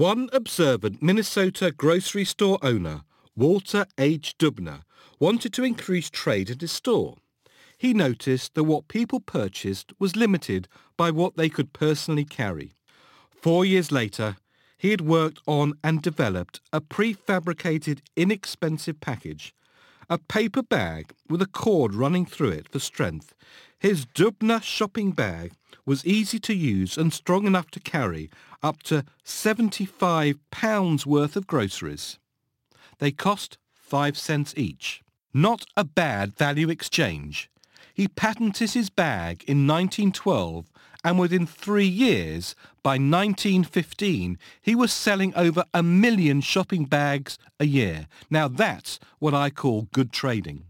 One observant Minnesota grocery store owner, Walter H. Deubener, wanted to increase trade at his store. He noticed that what people purchased was limited by what they could personally carry. Four years later, he had worked on and developed a prefabricated inexpensive package, a paper bag with a cord running through it for strength. His Deubener shopping bag was easy to use and strong enough to carry up to 75 pounds worth of groceries. They cost 5 cents each. Not a bad value exchange. He patented his bag in 1912 and within three years, by 1915, he was selling over a million shopping bags a year. Now that's what I call good trading.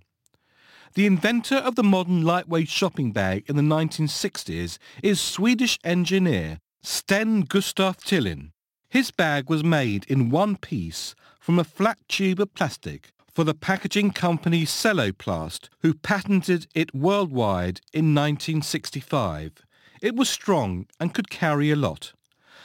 The inventor of the modern lightweight shopping bag in the 1960s is Swedish engineer Sten Gustaf Thulin. His bag was made in one piece from a flat tube of plastic for the packaging company Celloplast, who patented it worldwide in 1965. It was strong and could carry a lot.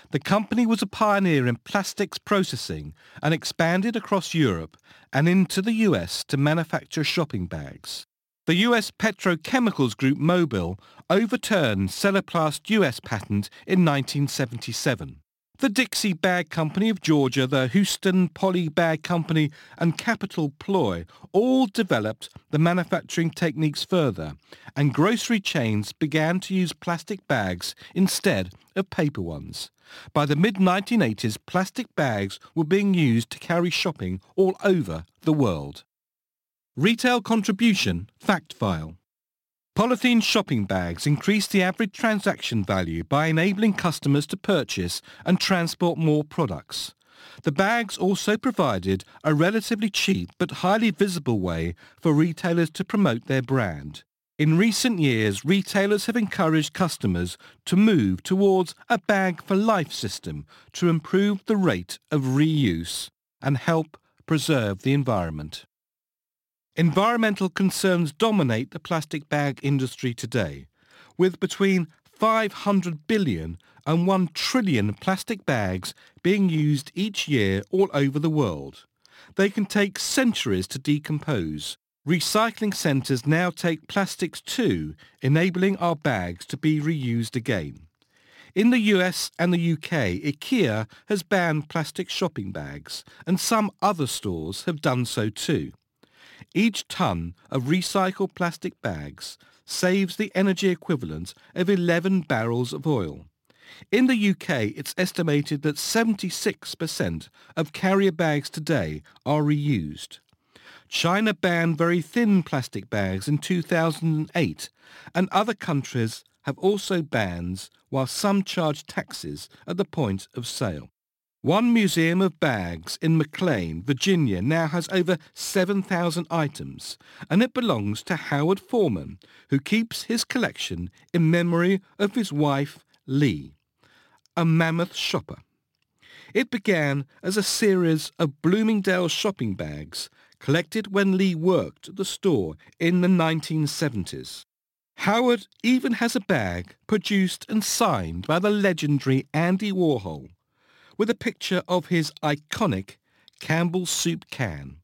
The company was a pioneer in plastics processing and expanded across Europe and into the US to manufacture shopping bags. The US petrochemicals group Mobil overturned Celloplast US patent in 1977. The Dixie Bag Company of Georgia, the Houston Poly Bag Company and Capitol Poly all developed the manufacturing techniques further and grocery chains began to use plastic bags instead of paper ones. By the mid-1980s, plastic bags were being used to carry shopping all over the world. Retail Contribution Fact File Polythene shopping bags increase the average transaction value by enabling customers to purchase and transport more products. The bags also provided a relatively cheap but highly visible way for retailers to promote their brand. In recent years, retailers have encouraged customers to move towards a bag for life system to improve the rate of reuse and help preserve the environment. Environmental concerns dominate the plastic bag industry today, with between 500 billion and 1 trillion plastic bags being used each year all over the world. They can take centuries to decompose. Recycling centres now take plastics too, enabling our bags to be reused again. In the US and the UK, IKEA has banned plastic shopping bags, and some other stores have done so too. Each tonne of recycled plastic bags saves the energy equivalent of 11 barrels of oil. In the UK, it's estimated that 76% of carrier bags today are reused. China banned very thin plastic bags in 2008, and other countries have also bans while some charge taxes at the point of sale. One museum of bags in McLean, Virginia now has over 7,000 items and it belongs to Howard Foreman who keeps his collection in memory of his wife Lee, a mammoth shopper. It began as a series of Bloomingdale shopping bags collected when Lee worked at the store in the 1970s. Howard even has a bag produced and signed by the legendary Andy Warhol with a picture of his iconic Campbell's soup can.